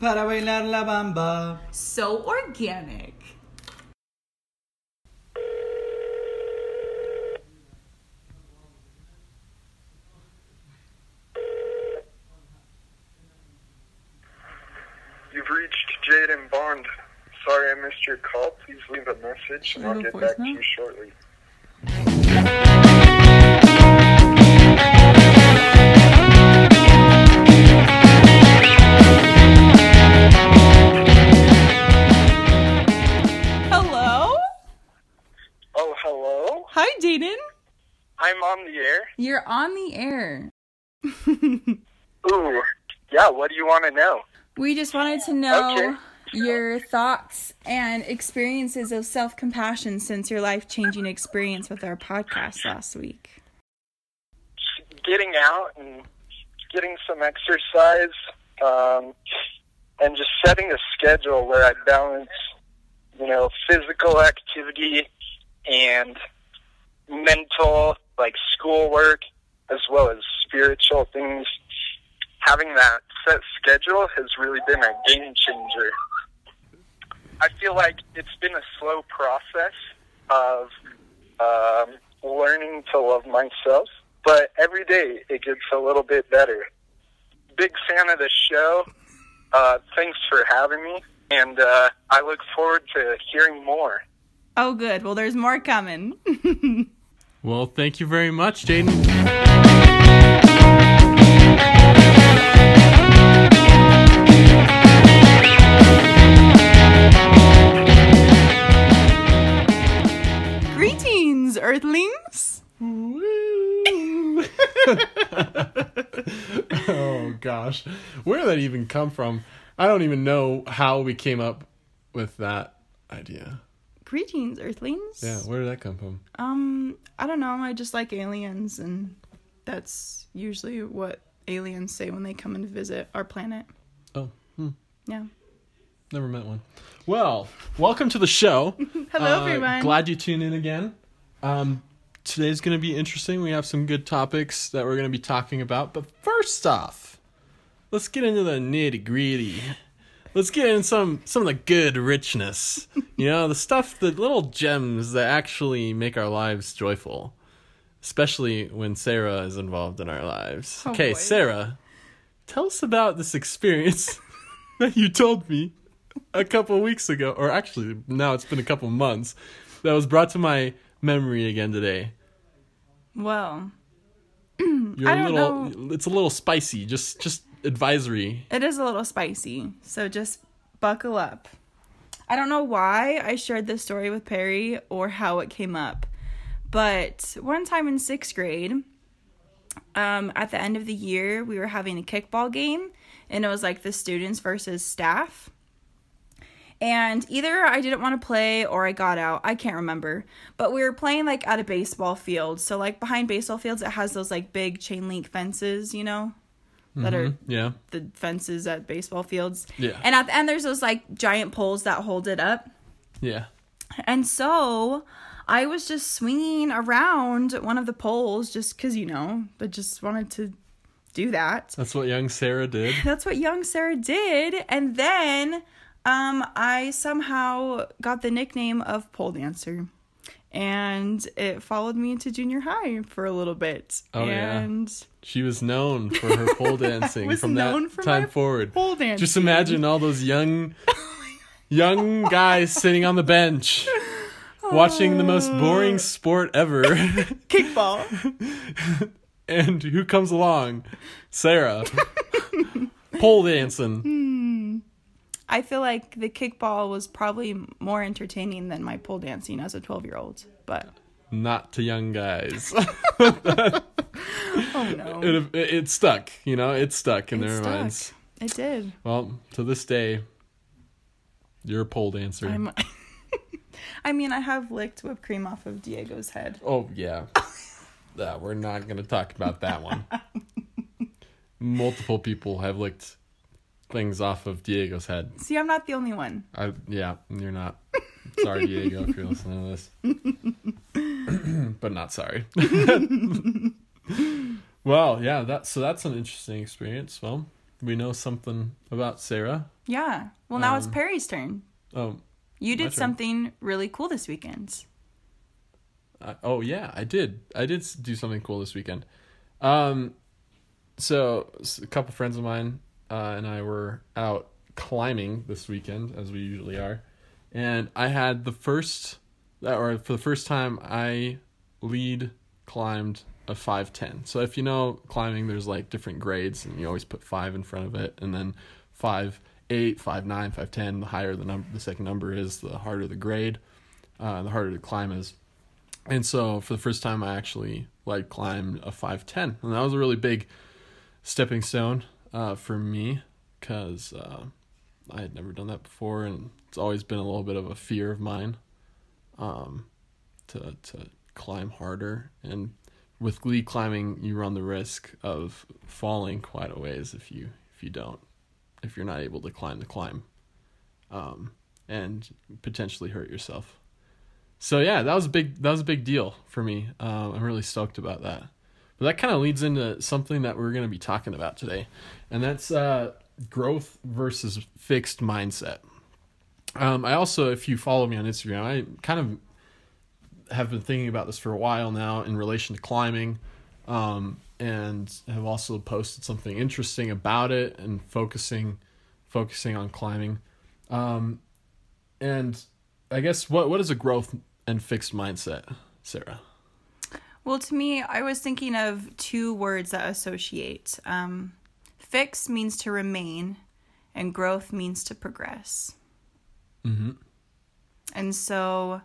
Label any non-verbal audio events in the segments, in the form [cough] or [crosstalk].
para bailar la bamba. So organic. You've reached Jaden Bond. Sorry I missed your call. Please leave a message and I I'll get back to you shortly. I'm on the air. You're on the air. Ooh, yeah, what do you want to know? We just wanted to know Okay. your thoughts and experiences of self compassion since your life changing experience with our podcast last week. Getting out and getting some exercise, um, and just setting a schedule where I balance, you know, physical activity and mental, like schoolwork, as well as spiritual things. Having that set schedule has really been a game changer. I feel like it's been a slow process of um, learning to love myself, but every day it gets a little bit better. Big fan of the show. Uh, thanks for having me, and uh, I look forward to hearing more. Oh, good. Well, there's more coming. [laughs] Well, thank you very much, Jaden. Greetings, Earthlings. [laughs] oh gosh, where did that even come from? I don't even know how we came up with that idea. Greetings, Earthlings. Yeah, where did that come from? Um, I don't know. I just like aliens, and that's usually what aliens say when they come and visit our planet. Oh, hmm, Yeah. never met one. Well, welcome to the show. [laughs] Hello, Uh, everyone. Glad you tuned in again. Um, today's going to be interesting. We have some good topics that we're going to be talking about. But first off, let's get into the nitty gritty. Let's get in some some of the good richness. You know, the stuff, the little gems that actually make our lives joyful. Especially when Sarah is involved in our lives. Oh, okay, boy. Sarah, tell us about this experience [laughs] that you told me a couple weeks ago, or actually now it's been a couple months, that was brought to my memory again today. well, [clears throat] You're I a little it's a little spicy, just just advisory. it is a little spicy, so just buckle up. I don't know why I shared this story with Perry or how it came up, but one time in sixth grade, um, at the end of the year, we were having a kickball game, and it was like the students versus staff. And either I didn't want to play or I got out. I can't remember. But we were playing like at a baseball field. So like behind baseball fields it has those like big chain link fences, you know? That are Yeah. the fences at baseball fields. Yeah. And at the end there's those like giant poles that hold it up. Yeah. And so I was just swinging around one of the poles just cuz you know, I just wanted to do that. That's what young Sarah did. [laughs] That's what young Sarah did. And then um, I somehow got the nickname of pole dancer. And it followed me into junior high for a little bit. Oh, yeah. and She was known for her pole [laughs] dancing from that time forward. pole dancing. Just imagine all those young [laughs] oh young guys sitting on the bench [laughs] watching the most uh. boring sport ever. kickball. and who comes along? Sarah. pole dancing. Hmm. I feel like the kickball was probably more entertaining than my pole dancing as a 12 year old. But Not to young guys. [laughs] [laughs] oh no. it, it, it stuck, you know, it stuck in It their stuck. minds. It did. Well, to this day, you're a pole dancer. I'm [laughs] I mean, I have licked whipped cream off of Diego's head. Oh yeah. Uh, we're not gonna talk about that one. Multiple people have licked things off of Diego's head. See, I'm not the only one. I yeah, you're not. Sorry, Diego, if you're listening to this. [clears throat] but not sorry. [laughs] well, yeah, that so that's an interesting experience. Well, we know something about Sarah. Yeah. Well, now it's Um, Perry's turn. Oh, You did something really cool this weekend. Uh, oh yeah, I did. I did do something cool this weekend. Um, so a couple friends of mine uh, and I were out climbing this weekend, as we usually are, and I had the first, or for the first time, I lead climbed a five ten. So if you know climbing, there's like different grades, and you always put five in front of it, and then five eight, five nine, five ten. The higher the number, the second number is, the harder the grade, uh, the harder the climb is. And so for the first time, I actually like climbed a 510. And that was a really big stepping stone uh, for me because uh, I had never done that before. And it's always been a little bit of a fear of mine um, to, to climb harder. And with lead climbing, you run the risk of falling quite a ways if you if you don't if you're not able to climb the climb um, and potentially hurt yourself. So yeah, that was a big that was a big deal for me. Um, I'm really stoked about that. But that kind of leads into something that we're going to be talking about today, and that's uh, growth versus fixed mindset. Um, I also, if you follow me on Instagram, I kind of have been thinking about this for a while now in relation to climbing, um, and have also posted something interesting about it and focusing focusing on climbing. Um, and I guess what what is a growth and fixed mindset, Sarah? Well, to me, I was thinking of two words that associate. Um, fix means to remain, and growth means to progress. Mm-hmm. And so,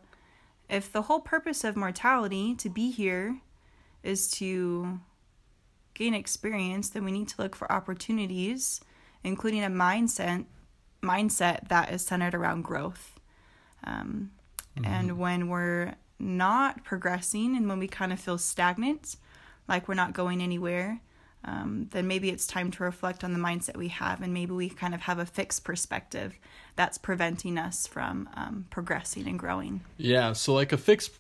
if the whole purpose of mortality, to be here, is to gain experience, then we need to look for opportunities, including a mindset mindset that is centered around growth. Um, And when we're not progressing and when we kind of feel stagnant, like we're not going anywhere, um, then maybe it's time to reflect on the mindset we have and maybe we kind of have a fixed perspective that's preventing us from um, progressing and growing. Yeah, so like a fixed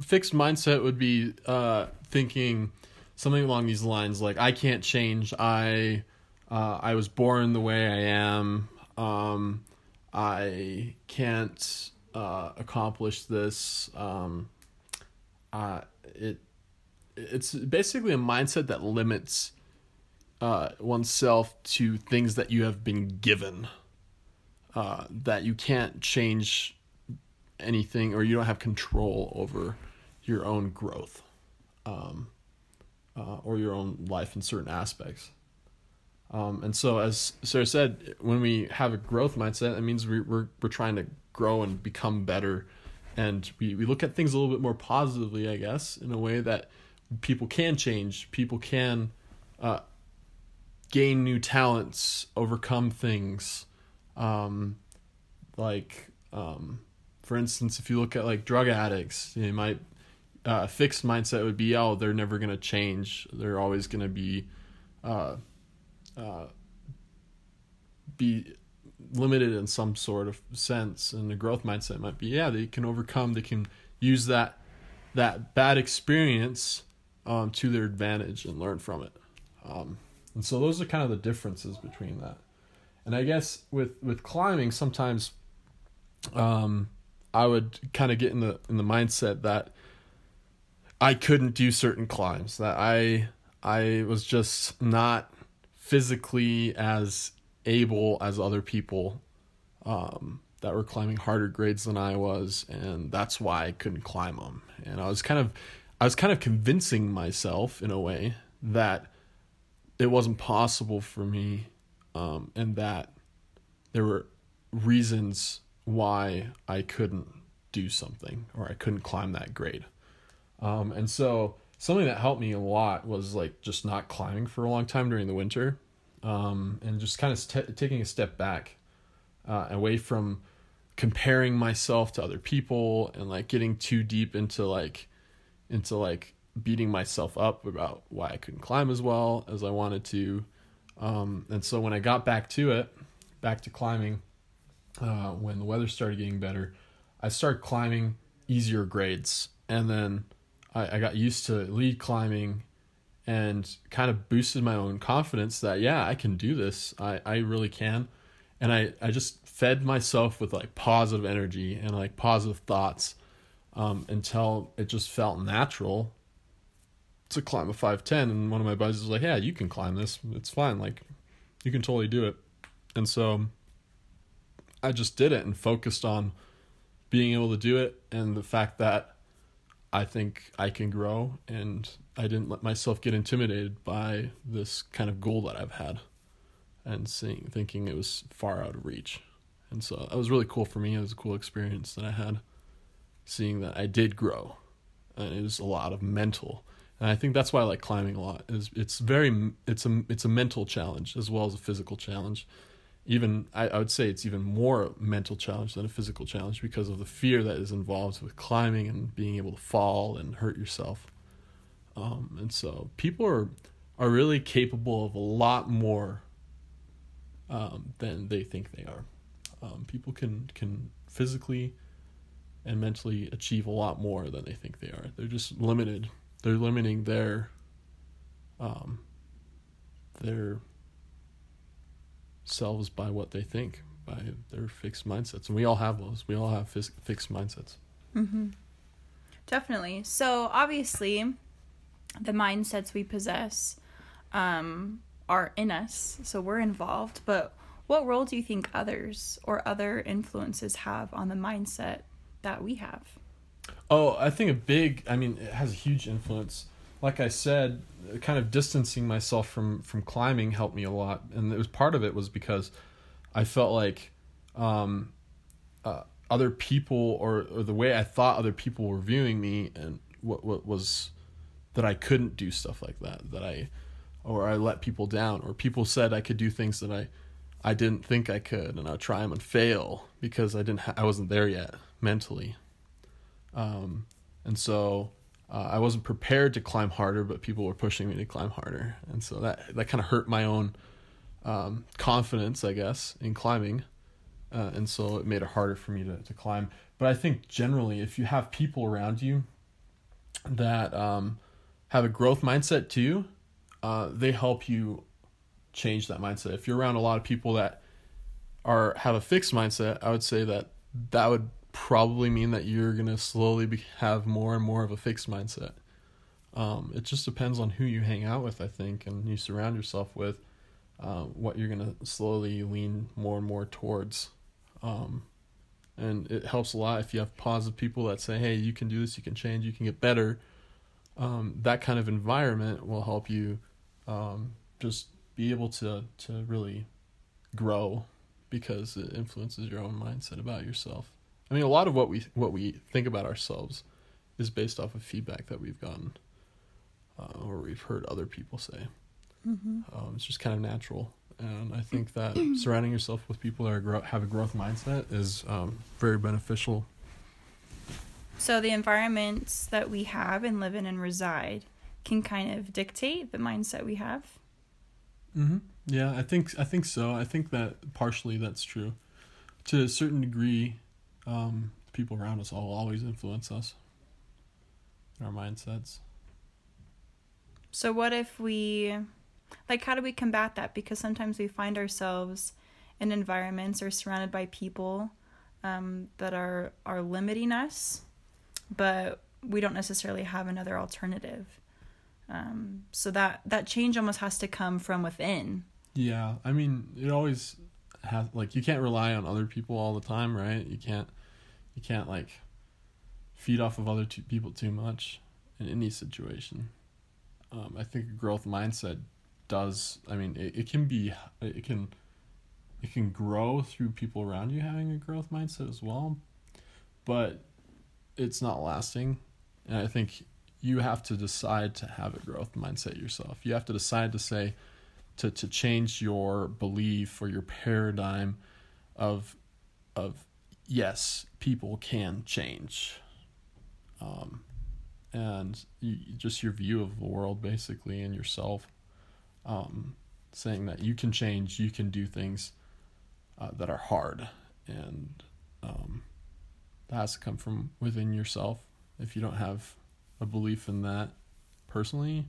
fixed mindset would be uh, thinking something along these lines, like I can't change. I uh, I was born the way I am. Um, I can't uh, accomplish this. Um, uh, it it's basically a mindset that limits uh, oneself to things that you have been given. Uh, that you can't change anything or you don't have control over your own growth um, uh, or your own life in certain aspects. Um, and so, as Sarah said, when we have a growth mindset, that means we, we're we're trying to grow and become better, and we, we look at things a little bit more positively, I guess, in a way that people can change, people can uh, gain new talents, overcome things, um, like um, for instance, if you look at like drug addicts, you might uh, a fixed mindset would be, oh, they're never gonna change. They're always gonna be, uh, uh, be limited in some sort of sense. And the growth mindset might be, yeah, they can overcome. They can use that that bad experience um, to their advantage and learn from it. Um, and so those are kind of the differences between that. And I guess with with climbing, sometimes um, I would kind of get in the in the mindset that I couldn't do certain climbs. That I I was just not physically as able as other people um, that were climbing harder grades than I was, and that's why I couldn't climb them. And I was kind of I was kind of convincing myself in a way that it wasn't possible for me, um, and that there were reasons why I couldn't do something or I couldn't climb that grade. Um, and so something that helped me a lot was like just not climbing for a long time during the winter um, and just kind of taking a step back uh, away from comparing myself to other people and like getting too deep into like into like beating myself up about why I couldn't climb as well as I wanted to. Um, and so when I got back to it, back to climbing, uh, when the weather started getting better, I started climbing easier grades, and then I, I got used to lead climbing, and kind of boosted my own confidence that yeah i can do this. I i really can. And i i just fed myself with like positive energy and like positive thoughts um, until it just felt natural to climb a 510 and one of my buddies was like yeah you can climb this. It's fine. Like you can totally do it. And so i just did it and focused on being able to do it and the fact that i think i can grow and i didn't let myself get intimidated by this kind of goal that i've had and seeing thinking it was far out of reach and so that was really cool for me it was a cool experience that i had seeing that i did grow and it was a lot of mental and I think that's why I like climbing a lot. Is it's very it's a it's a mental challenge as well as a physical challenge. Even I, I would say it's even more a mental challenge than a physical challenge because of the fear that is involved with climbing and being able to fall and hurt yourself. Um, and so people are are really capable of a lot more um, than they think they are. Um, people can can physically and mentally achieve a lot more than they think they are. They're just limited they're limiting their um their selves by what they think by their fixed mindsets and we all have those we all have fixed mindsets mm-hmm. definitely so obviously the mindsets we possess um, are in us so we're involved but what role do you think others or other influences have on the mindset that we have Oh, I think a big. I mean, it has a huge influence. Like I said, kind of distancing myself from from climbing helped me a lot, and it was part of it was because I felt like um, uh, other people or or the way I thought other people were viewing me, and what what was that I couldn't do stuff like that. That I or I let people down, or people said I could do things that I I didn't think I could, and I'd try them and fail because I didn't ha- I wasn't there yet mentally. Um, and so uh, I wasn't prepared to climb harder, but people were pushing me to climb harder, and so that that kind of hurt my own um, confidence, I guess, in climbing, uh, and so it made it harder for me to to climb. But I think generally, if you have people around you that um, have a growth mindset too, uh, they help you change that mindset. If you're around a lot of people that are have a fixed mindset, I would say that that would probably mean that you're gonna slowly be, have more and more of a fixed mindset. Um, it just depends on who you hang out with, I think, and you surround yourself with. Uh, what you're gonna slowly lean more and more towards, um, and it helps a lot if you have positive people that say, "Hey, you can do this, you can change, you can get better." Um, that kind of environment will help you um, just be able to to really grow because it influences your own mindset about yourself. I mean, a lot of what we what we think about ourselves is based off of feedback that we've gotten uh, or we've heard other people say. Mm-hmm. Um, it's just kind of natural, and I think that surrounding yourself with people that grow- have a growth mindset is um, very beneficial. So the environments that we have and live in and reside can kind of dictate the mindset we have. Mm-hmm. Yeah, I think I think so. I think that partially that's true. To a certain degree, um, the people around us all always influence us our mindsets so what if we like how do we combat that because sometimes we find ourselves in environments or surrounded by people um, that are are limiting us but we don't necessarily have another alternative um, so that that change almost has to come from within yeah i mean it always has like you can't rely on other people all the time, right? You can't you can't like feed off of other two people too much in any situation. Um, I think a growth mindset does. I mean, it, it can be it can it can grow through people around you having a growth mindset as well, but it's not lasting. And I think you have to decide to have a growth mindset yourself. You have to decide to say, to to change your belief or your paradigm of of yes people can change um and you, just your view of the world basically and yourself um saying that you can change you can do things uh, that are hard and um that has to come from within yourself if you don't have a belief in that personally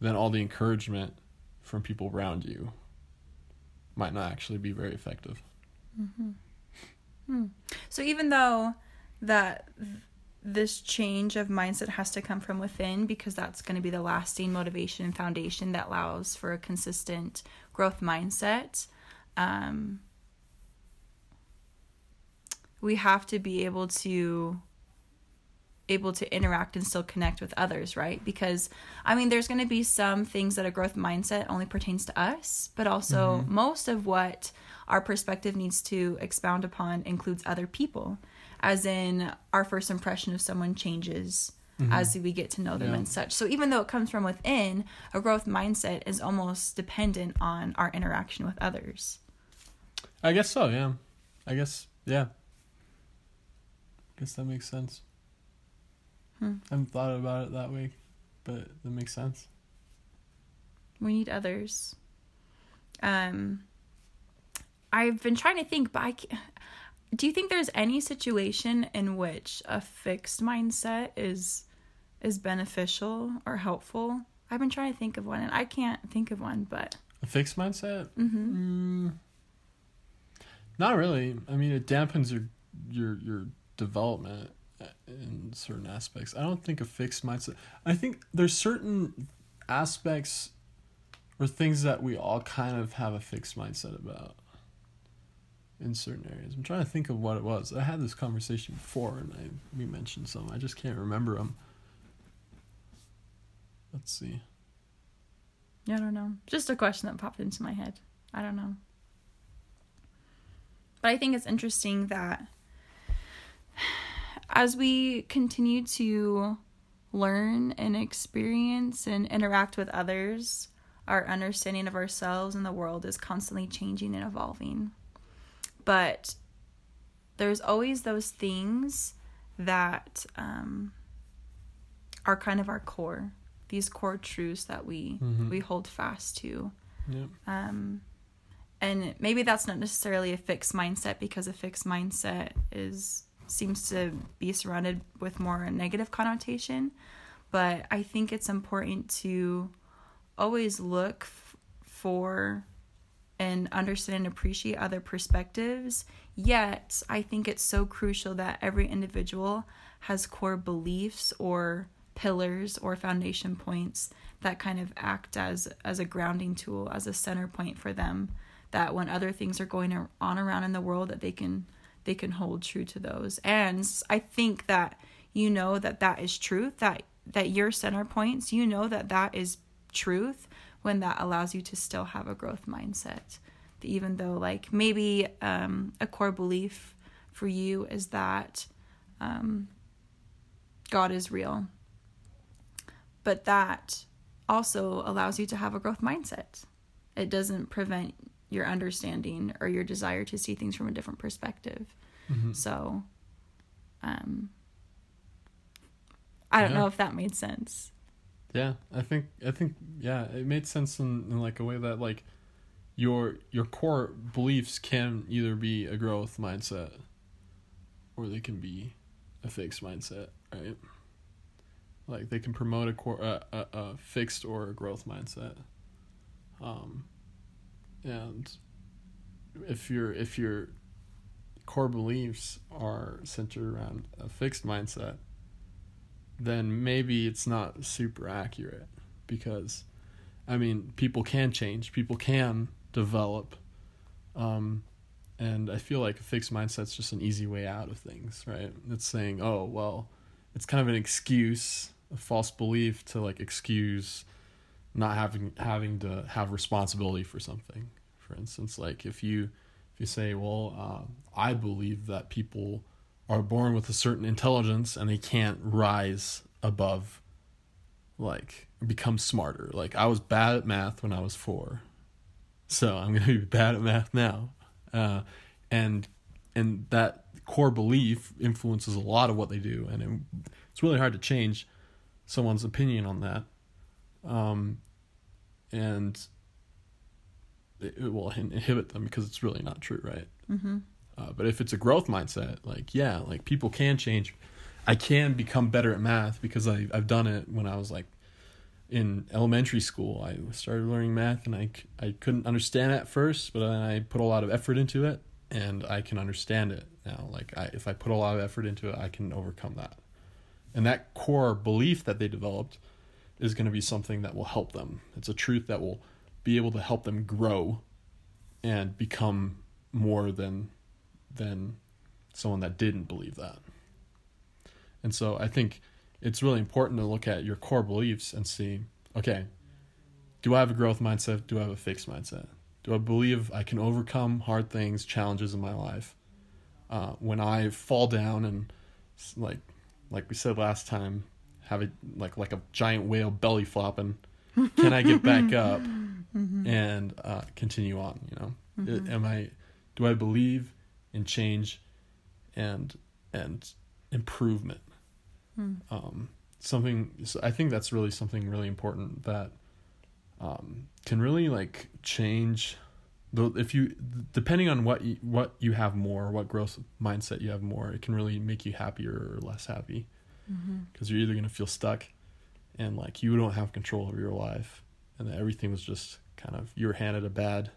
then all the encouragement from people around you might not actually be very effective. So even though that this change of mindset has to come from within because that's going to be the lasting motivation and foundation that allows for a consistent growth mindset um, we have to be able to able to interact and still connect with others right because i mean there's going to be some things that a growth mindset only pertains to us but also mm-hmm. most of what our perspective needs to expound upon includes other people as in our first impression of someone changes mm-hmm. as we get to know them Yeah. and such so even though it comes from within a growth mindset is almost dependent on our interaction with others I guess so, yeah. I guess, yeah. Guess that makes sense. Hmm. I haven't thought about it that way, but that makes sense. we need others um i've been trying to think but i can't, do you think there's any situation in which a fixed mindset is is beneficial or helpful i've been trying to think of one and i can't think of one but A fixed mindset? mm-hmm. Mm, not really. I mean, it dampens your your your development uh, in certain aspects. I don't think a fixed mindset. I think there's certain aspects or things that we all kind of have a fixed mindset about in certain areas. I'm trying to think of what it was. I had this conversation before, and I we mentioned some. I just can't remember them. Let's see. i don't know just a question that popped into my head i don't know but i think it's interesting that as we continue to learn and experience and interact with others, our understanding of ourselves and the world is constantly changing and evolving. But there's always those things that um, are kind of our core, these core truths that we Mhm. we hold fast to. Yep. Um, and maybe that's not necessarily a fixed mindset because a fixed mindset is seems to be surrounded with more negative connotation. But I think it's important to always look f- for and understand and appreciate other perspectives. Yet, I think it's so crucial that every individual has core beliefs or pillars or foundation points that kind of act as as a grounding tool, as a center point for them that when other things are going on around in the world that they can they can hold true to those. And I think that you know that that is truth that that your center points, you know that that is truth when that allows you to still have a growth mindset. Even though like maybe um, a core belief for you is that um, God is real, but that also allows you to have a growth mindset. It doesn't prevent your understanding or your desire to see things from a different perspective. Mhm. So, um, I don't Yeah. know if that made sense. Yeah, I think I think yeah, it made sense in, in like a way that like your your core beliefs can either be a growth mindset or they can be a fixed mindset, right? Like they can promote a core a, a, a fixed or a growth mindset. Um and if your if your core beliefs are centered around a fixed mindset, then maybe it's not super accurate because I mean people can change, people can develop. Um and I feel like a fixed mindset's just an easy way out of things, right? It's saying, "Oh, well, it's kind of an excuse, a false belief to like excuse not having having to have responsibility for something." For instance, like if you if you say, "Well, uh, I believe that people are born with a certain intelligence and they can't rise above like become smarter. Like i was bad at math when i was four. So i'm gonna be bad at math now. Uh, and and that core belief influences a lot of what they do. And it, it's really hard to change someone's opinion on that um, and it, it will inhibit them because it's really not true right Mm-hmm. uh, but if it's a growth mindset, like yeah, like people can change. I can become better at math because I I've done it when I was like in elementary school, I started learning math, and I I couldn't understand it at first, but then I put a lot of effort into it, and I can understand it now. Like I, if I put a lot of effort into it, I can overcome that. And that core belief that they developed is going to be something that will help them. It's a truth that will be able to help them grow and become more than than someone that didn't believe that. And so I think it's really important to look at your core beliefs and see, okay, do I have a growth mindset? Do I have a fixed mindset? Do I believe I can overcome hard things, challenges in my life? Uh, when I fall down and like like we said last time, have a like like a giant whale belly flopping, can I get back [laughs] up and uh, continue on? You know, I- am I do I believe in change and and improvement? Um, something so I think that's really something really important that um, can really like change the if you depending on what you, what you have more what growth mindset you have more it can really make you happier or less happy Mm-hmm. because you're either going to feel stuck and like you don't have control over your life and that everything was just kind of you were handed a bad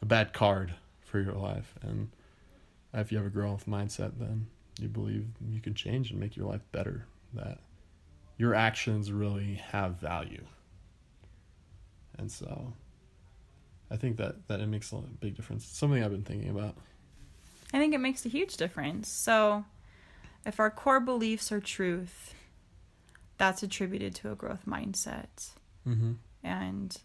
a bad card for your life. And if you have a growth mindset then you believe you can change and make your life better that your actions really have value. And so i think that that it makes a big difference. It's something i've been thinking about. I think it makes a huge difference. So, if our core beliefs are truth, that's attributed to a growth mindset. mm-hmm. And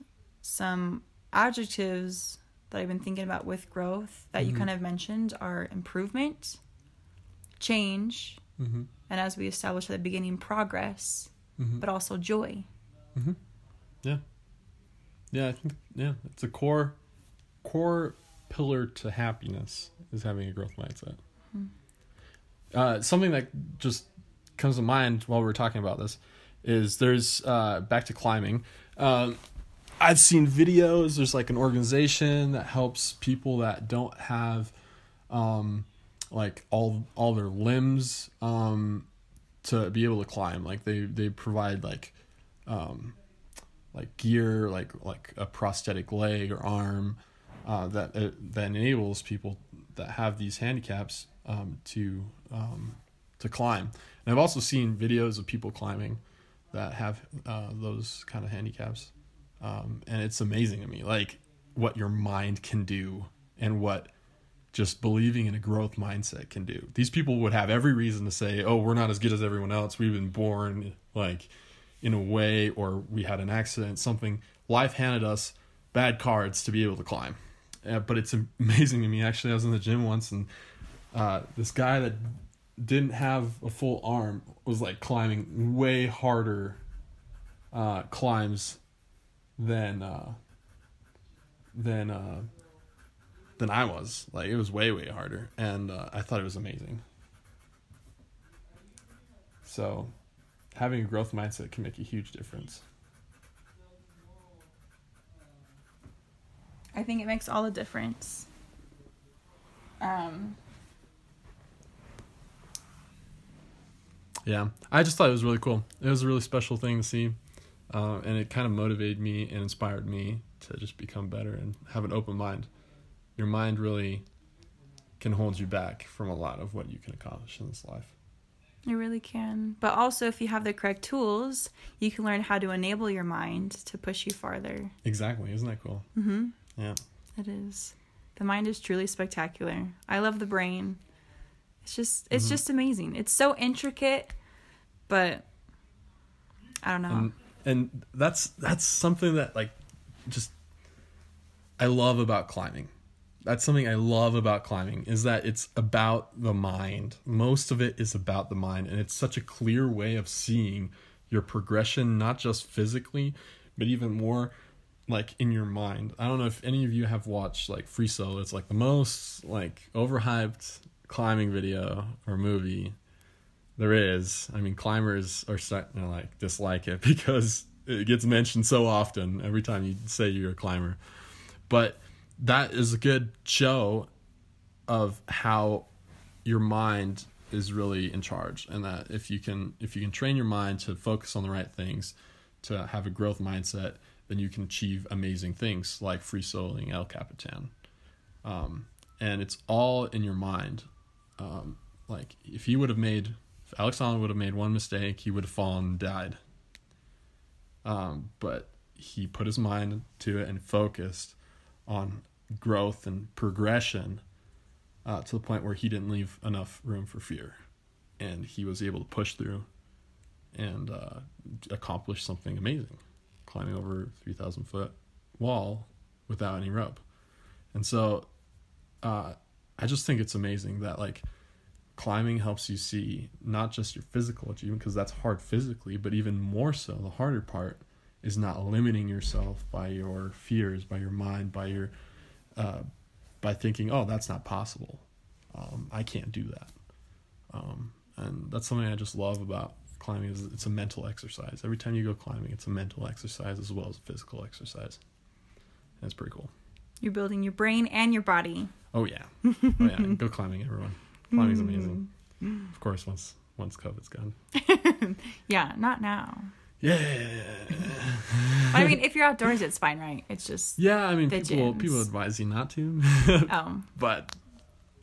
some adjectives that I've been thinking about with growth that you Mhm. kind of mentioned are improvement, change, Mm-hmm. and as we established at the beginning, progress, Mm-hmm. but also joy. Yeah. Yeah i think yeah it's a core core pillar to happiness is having a growth mindset uh, something that just comes to mind while we are talking about this is there's uh, back to climbing. Um, i've seen videos. There's like an organization that helps people that don't have um, like all all their limbs um, to be able to climb. Like they they provide like um, like gear like like a prosthetic leg or arm uh, that uh, that enables people that have these handicaps um, to um, to climb. And I've also seen videos of people climbing that have uh, those kind of handicaps, um, and it's amazing to me, like what your mind can do and what just believing in a growth mindset can do. These people would have every reason to say, "Oh, we're not as good as everyone else. We've been born like in a way, or we had an accident, something. Life handed us bad cards to be able to climb." Uh, but it's [laughs] amazing to me. Actually, I was in the gym once, and uh, this guy that didn't have a full arm was like climbing way harder uh, climbs than uh, than uh, than I was. Like it was way way harder, and uh, I thought it was amazing. So, having a growth mindset can make a huge difference. I think it makes all the difference. Um, Yeah, I just thought it was really cool. It was a really special thing to see, uh, and it kind of motivated me and inspired me to just become better and have an open mind. Your mind really can hold you back from a lot of what you can accomplish in this life. You really can. But also, if you have the correct tools, you can learn how to enable your mind to push you farther. Exactly, isn't that cool? Mm-hmm. Yeah, It is. The mind is truly spectacular. I love the brain. It's just, it's Mhm. just amazing. It's so intricate, but I don't know. and and that's that's something that like just I love about climbing. That's something I love about climbing is that it's about the mind. Most of it is about the mind and it's such a clear way of seeing your progression not just physically but even more like in your mind. I don't know if any of you have watched like Free Solo. It's like the most like overhyped climbing video or movie there is. I mean, climbers are starting to like dislike it [laughs] because it gets mentioned so often every time you say you're a climber. But that is a good show of how your mind is really in charge and that if you can if you can train your mind to focus on the right things to have a growth mindset, then you can achieve amazing things like free soloing El Capitan. Um, and it's all in your mind. Um, like if he would have made, if Alex Honnold would have made one mistake, he would have fallen and died. Um, but he put his mind to it and focused on growth and progression uh, to the point where he didn't leave enough room for fear, and he was able to push through and uh, accomplish something amazing, climbing over three thousand foot wall without any rope, and so uh, I just think it's amazing that like climbing helps you see not just your physical achievement because that's hard physically, but even more so the harder part is not limiting yourself by your fears, by your mind, by your uh, by thinking, oh, that's not possible. Um, I can't do that. Um, and that's something I just love about climbing is it's a mental exercise. Every time you go climbing, it's a mental exercise as well as a physical exercise. That's pretty cool. You're building your brain and your body. Oh yeah, oh yeah. go climbing, everyone. Climbing's amazing. Of course, once once COVID's gone. [laughs] Yeah, not now. Yeah. I mean, if you're outdoors, it's fine, right? It's just Yeah, I mean, people gyms. people advise you not to, oh [laughs] but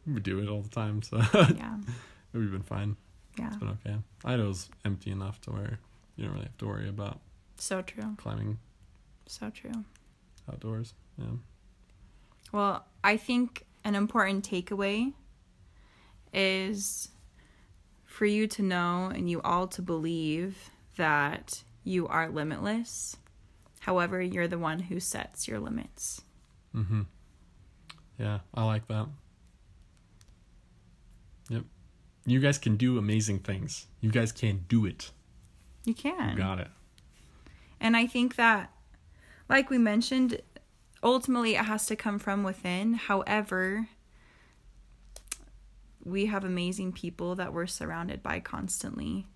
we do it all the time, so [laughs] yeah, we've been fine. yeah, It's been okay. Idaho's empty enough to where you don't really have to worry about so true, climbing so true. outdoors. Yeah. Well, I think an important takeaway is for you to know and you all to believe that you are limitless. However, you're the one who sets your limits. Mm-hmm. Yeah, I like that. Yep. You guys can do amazing things. You guys can do it. You can. You got it. And I think that, like we mentioned, ultimately it has to come from within. However, we have amazing people that we're surrounded by constantly.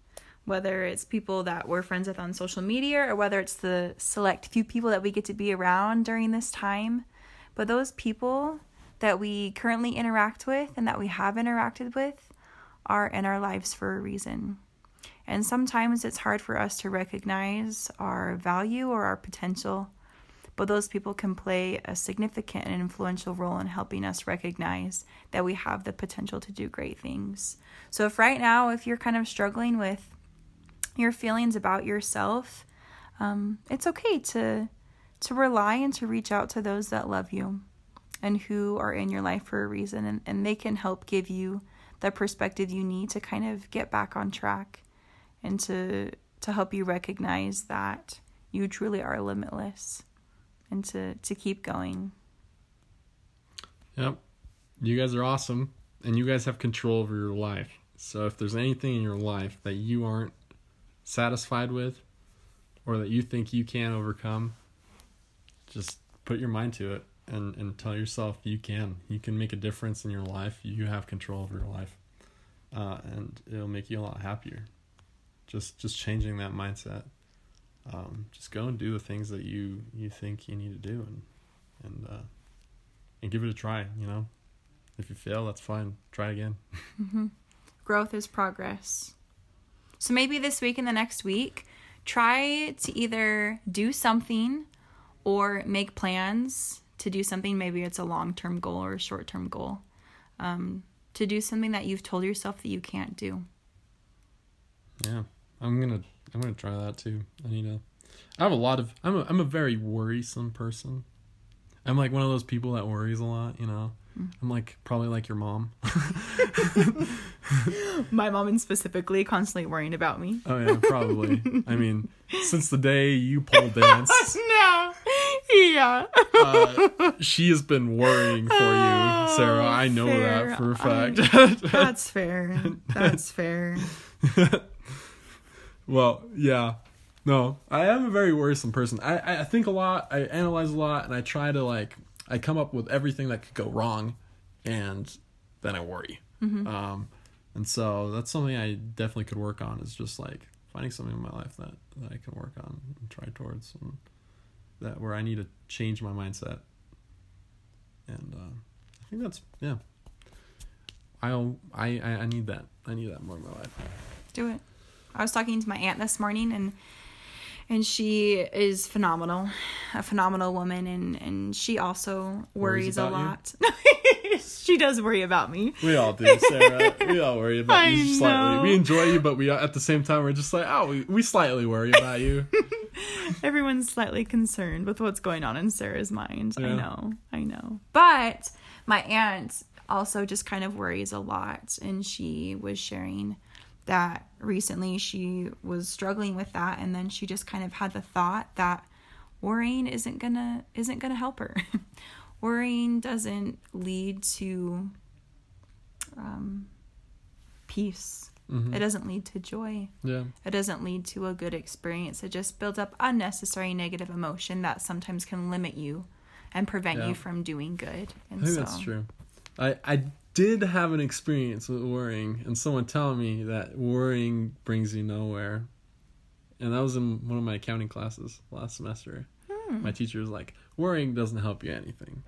Whether it's people that we're friends with on social media or whether it's the select few people that we get to be around during this time. But those people that we currently interact with and that we have interacted with are in our lives for a reason. And sometimes it's hard for us to recognize our value or our potential, but those people can play a significant and influential role in helping us recognize that we have the potential to do great things. So, if right now, if you're kind of struggling with your feelings about yourself, um, it's okay to to rely and to reach out to those that love you and who are in your life for a reason, and, and they can help give you the perspective you need to kind of get back on track and to to help you recognize that you truly are limitless and to to keep going. Yep. You guys are awesome and you guys have control over your life. So if there's anything in your life that you aren't satisfied with or that you think you can overcome, just put your mind to it and, and tell yourself you can. You can make a difference in your life. You have control over your life. Uh, and it'll make you a lot happier. Just just changing that mindset. Um, just go and do the things that you, you think you need to do and and uh, and give it a try. You know, if you fail, that's fine. Try again. [laughs] Growth is progress. So maybe this week and the next week, try to either do something or make plans to do something. Maybe it's a long term goal or a short term goal. Um, to do something that you've told yourself that you can't do. Yeah, I'm gonna I'm gonna try that too. I need to. I have a lot of. I'm a I'm a very worrisome person. I'm like one of those people that worries a lot. You know. I'm like probably like your mom. [laughs] My mom, and specifically, constantly worrying about me. Oh yeah, probably. I [laughs] mean, since the day you pole danced, [laughs] no. Yeah. uh, she has been worrying for you, Sarah. I know fair. that for a fact. That's fair. That's fair. Well, yeah. No, I am a very worrisome person. I, I- think a lot, I analyze a lot, and I try to, like, I come up with everything that could go wrong, and then I worry. Um, and so that's something I definitely could work on is just, like, finding something in my life that, that I can work on and try towards, and that where I need to change my mindset. And uh, I think that's, yeah. I'll, I, I, I need that. I need that more in my life. Do it. I was talking to my aunt this morning and and she is phenomenal, a phenomenal woman, and and she also worries, Worries a lot. [laughs] she does worry about me. We all do, Sarah. we all worry about [laughs] I you slightly. know. We enjoy you, but we at the same time we're just like, oh, we, we slightly worry about you. [laughs] Everyone's slightly concerned with what's going on in Sarah's mind. I know, I know. But my aunt also just kind of worries a lot, and she was sharing that recently she was struggling with that, and then she just kind of had the thought that worrying isn't gonna isn't gonna help her. [laughs] worrying doesn't lead to um, peace. It doesn't lead to joy. Yeah. It doesn't lead to a good experience. It just builds up unnecessary negative emotion that sometimes can limit you and prevent Yeah. you from doing good. And I think so, that's true. I I did have an experience with worrying, and someone telling me that worrying brings you nowhere. And that was in one of my accounting classes last semester. Hmm. My teacher was like, "Worrying doesn't help you anything.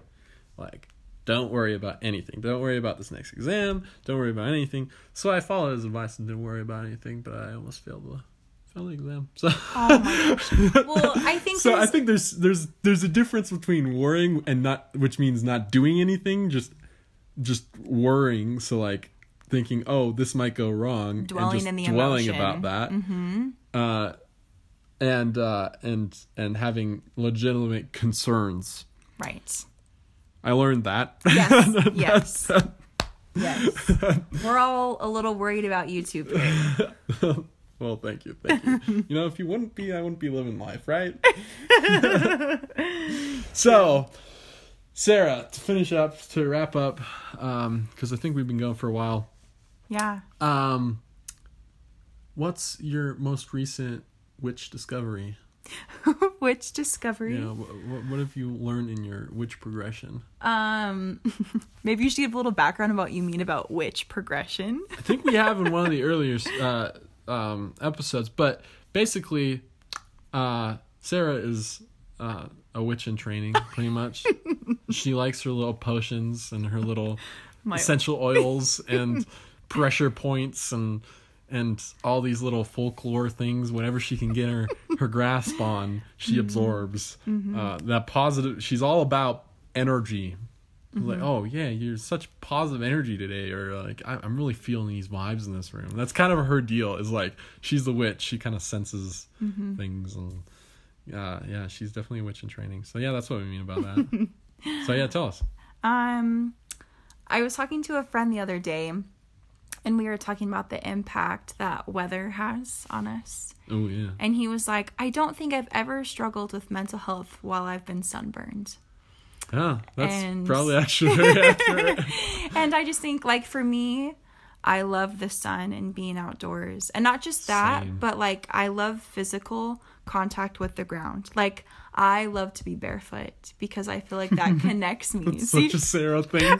Like, don't worry about anything. Don't worry about this next exam. Don't worry about anything." So I followed his advice and didn't worry about anything, but I almost failed the failed the exam. [laughs] So. Oh my gosh. Well, I [laughs] think so I think there's there's there's a difference between worrying and not which means not doing anything just just worrying so like thinking oh this might go wrong Dwelling and just in the dwelling emotion. about that mm-hmm. uh and uh and and having legitimate concerns right. I learned that Yes. [laughs] yes. yes. We're all a little worried about you too, [laughs] well thank you thank you you know if you wouldn't be I wouldn't be living life right [laughs] so Sarah to finish up to wrap up um because I think we've been going for a while Yeah. Um, what's your most recent witch discovery? [laughs] Witch discovery. Know, what, what have you learned in your witch progression? Um, [laughs] maybe you should give a little background about what you mean about witch progression. [laughs] I think we have in one of the earlier uh, um, episodes, but basically, uh, Sarah is uh, a witch in training, pretty much. [laughs] she likes her little potions and her little My- essential [laughs] oils and pressure points and and all these little folklore things. Whenever she can get her her grasp on she mm-hmm. absorbs. Mm-hmm. Uh, that positive she's all about energy. Like mm-hmm. oh yeah you're such positive energy today. Or like I, i'm really feeling these vibes in this room. That's kind of her deal is like she's the witch. She kind of senses things and uh, yeah she's definitely a witch in training so yeah that's what we mean about that [laughs] so yeah tell us Um, I was talking to a friend the other day, and we were talking about the impact that weather has on us. oh yeah And he was like, I don't think I've ever struggled with mental health while I've been sunburned. Yeah, that's And- probably [laughs] actually very accurate. And I just think, like, for me, I love the sun and being outdoors. And not just that, Same. but like, I love physical contact with the ground. Like, I love to be barefoot because I feel like that [laughs] connects me. Such a Sarah thing. [laughs]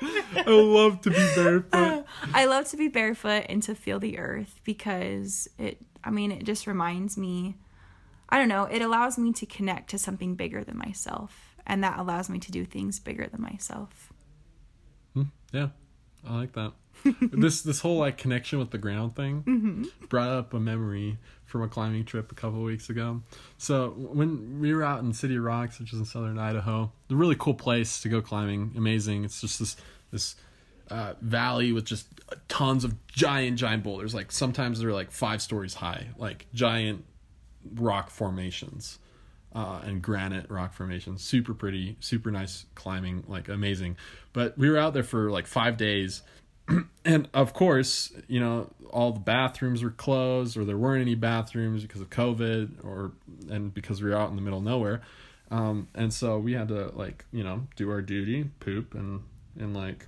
I love to be barefoot. Uh, I love to be barefoot and to feel the earth because it, I mean, it just reminds me, I don't know, it allows me to connect to something bigger than myself. And that allows me to do things bigger than myself. Hmm, yeah, I like that. [laughs] this this whole like connection with the ground thing mm-hmm. brought up a memory from a climbing trip a couple weeks ago. So when we were out in City Rocks, which is in southern Idaho, a really cool place to go climbing. Amazing. It's just this this uh, valley with just tons of giant giant boulders. Like sometimes they're like five stories high, like giant rock formations uh, and granite rock formations. Super pretty, super nice climbing, like amazing. But we were out there for like five days. [clears throat] and of course, you know, all the bathrooms were closed or there weren't any bathrooms because of COVID or, and because we were out in the middle of nowhere. Um, and so we had to like, you know, do our duty, poop and, and like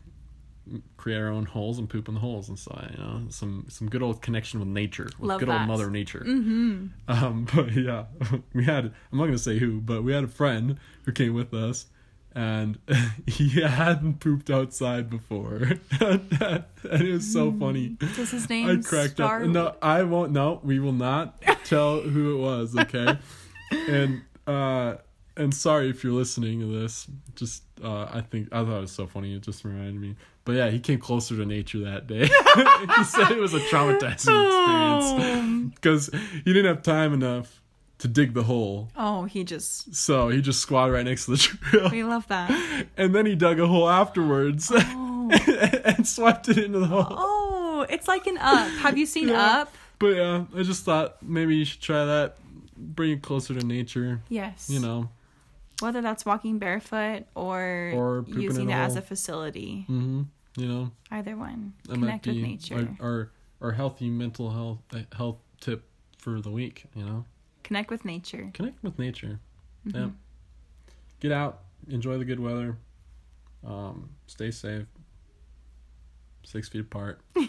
create our own holes and poop in the holes and so you know some some good old connection with nature with Love good that. old mother nature mm-hmm. um [laughs] but yeah [laughs] we had i'm not gonna say who but we had a friend who came with us and [laughs] he hadn't pooped outside before. [laughs] And it was so funny. Does his name i cracked up. no i won't. No we will not tell who it was okay? [laughs] And uh and sorry if you're listening to this. Just uh i think i thought it was so funny. It just reminded me. But yeah he came closer to nature that day. He said it was a traumatizing experience. Because he didn't have time enough to dig the hole. Oh, he just. So he just squatted right next to the [laughs] trail. We love that. And then he dug a hole afterwards [laughs] and swept it into the hole. Oh, it's like an up. Have you seen Yeah. Up? But yeah, I just thought maybe you should try that. Bring it closer to nature. Yes. You know. Whether that's walking barefoot or, Or using it as a facility. Mm-hmm. You know. Either one. Connect with nature. Our, our our healthy mental health uh, health tip for the week. You know. Connect with nature. Connect with nature. Mm-hmm. Yeah. Get out. Enjoy the good weather. Um, stay safe. Six feet apart. [laughs]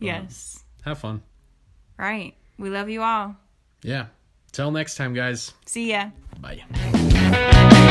Yes. Have fun. Right. We love you all. Yeah. Till next time, guys. See ya. Bye.